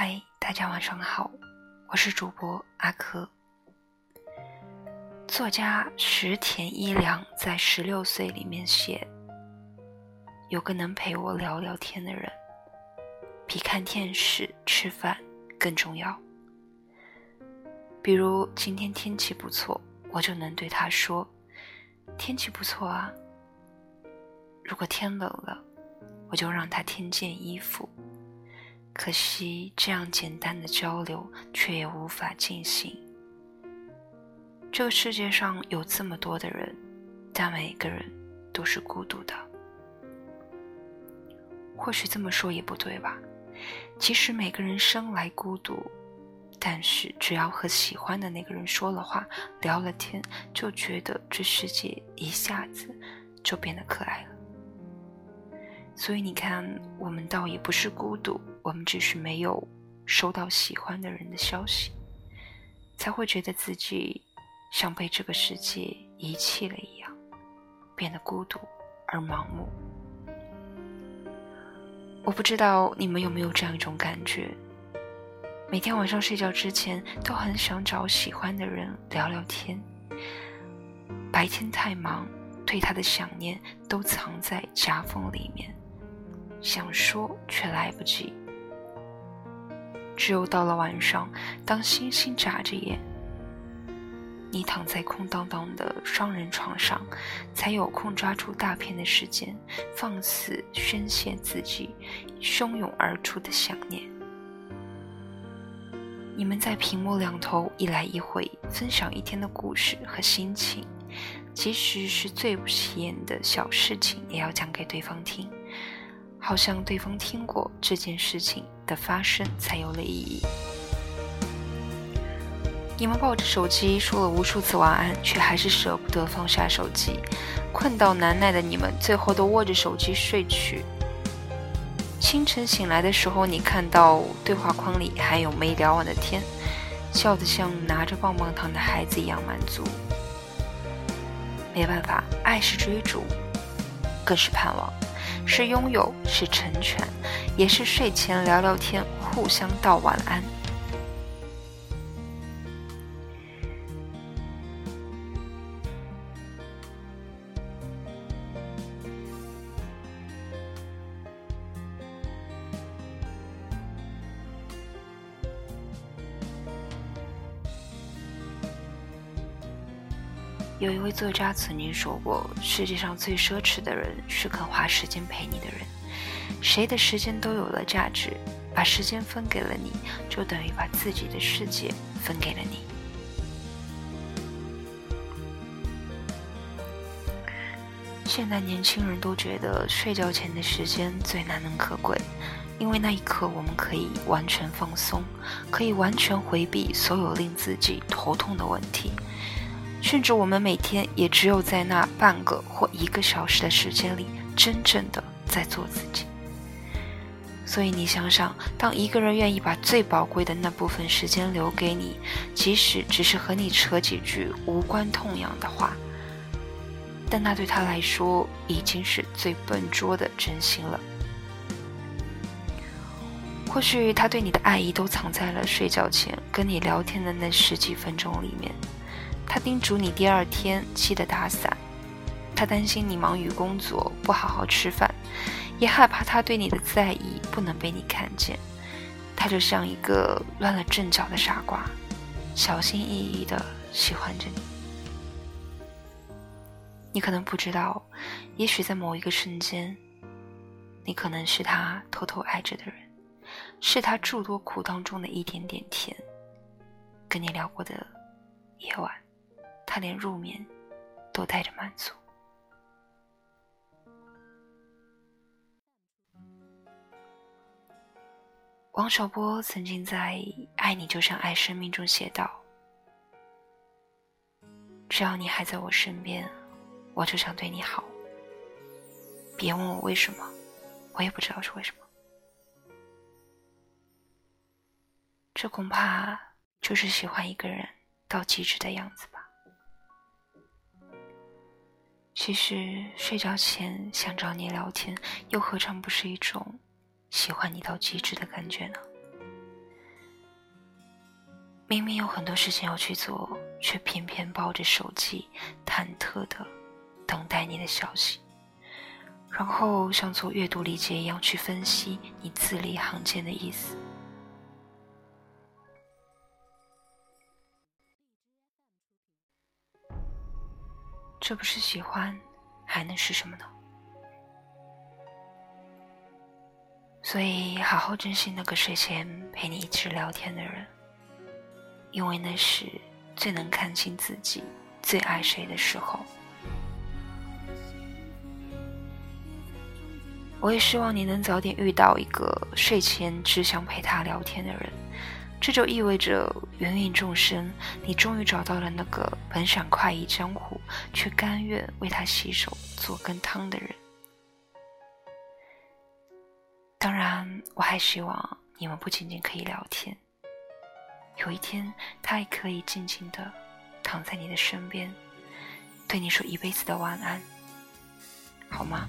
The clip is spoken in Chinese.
嗨，大家晚上好，我是主播阿珂。作家石田一良在《十六岁》里面写：“有个能陪我聊聊天的人，比看电视、吃饭更重要。比如今天天气不错，我就能对他说：‘天气不错啊。’如果天冷了，我就让他添件衣服。可惜这样简单的交流却也无法进行。这个世界上有这么多的人，但每个人都是孤独的。或许这么说也不对吧？其实每个人生来孤独，但是只要和喜欢的那个人说了话、聊了天，就觉得这世界一下子就变得可爱了。所以你看，我们倒也不是孤独，我们只是没有收到喜欢的人的消息，才会觉得自己像被这个世界遗弃了一样，变得孤独而盲目。我不知道你们有没有这样一种感觉：每天晚上睡觉之前，都很想找喜欢的人聊聊天。白天太忙，对他的想念都藏在夹缝里面。想说却来不及，只有到了晚上，当星星眨着眼，你躺在空荡荡的双人床上，才有空抓住大片的时间，放肆宣泄自己汹涌而出的想念。你们在屏幕两头一来一回，分享一天的故事和心情，即使是最不起眼的小事情，也要讲给对方听。好像对方听过这件事情的发生才有了意义。你们抱着手机说了无数次晚安，却还是舍不得放下手机。困到难耐的你们，最后都握着手机睡去。清晨醒来的时候，你看到对话框里还有没聊完的天，笑得像拿着棒棒糖的孩子一样满足。没办法，爱是追逐，更是盼望。是拥有，是成全，也是睡前聊聊天，互相道晚安。有一位作家曾经说过：“世界上最奢侈的人是肯花时间陪你的人。谁的时间都有了价值，把时间分给了你，就等于把自己的世界分给了你。”现在年轻人都觉得睡觉前的时间最难能可贵，因为那一刻我们可以完全放松，可以完全回避所有令自己头痛的问题。甚至我们每天也只有在那半个或一个小时的时间里，真正的在做自己。所以你想想，当一个人愿意把最宝贵的那部分时间留给你，即使只是和你扯几句无关痛痒的话，但那对他来说已经是最笨拙的真心了。或许他对你的爱意都藏在了睡觉前跟你聊天的那十几分钟里面。他叮嘱你第二天记得打伞，他担心你忙于工作不好好吃饭，也害怕他对你的在意不能被你看见。他就像一个乱了阵脚的傻瓜，小心翼翼的喜欢着你。你可能不知道，也许在某一个瞬间，你可能是他偷偷爱着的人，是他诸多苦当中的一点点甜。跟你聊过的夜晚。他连入眠都带着满足。王小波曾经在《爱你就像爱生命》中写道：“只要你还在我身边，我就想对你好。别问我为什么，我也不知道是为什么。这恐怕就是喜欢一个人到极致的样子吧。”其实睡觉前想找你聊天，又何尝不是一种喜欢你到极致的感觉呢？明明有很多事情要去做，却偏偏抱着手机，忐忑的等待你的消息，然后像做阅读理解一样去分析你字里行间的意思。这不是喜欢，还能是什么呢？所以，好好珍惜那个睡前陪你一直聊天的人。因为那是最能看清自己、最爱谁的时候。我也希望你能早点遇到一个睡前只想陪他聊天的人，这就意味着芸芸众生，你终于找到了那个本想快意江湖，却甘愿为他洗手做羹汤的人。当然，我还希望你们不仅仅可以聊天。有一天，他也可以静静的躺在你的身边，对你说一辈子的晚安，好吗？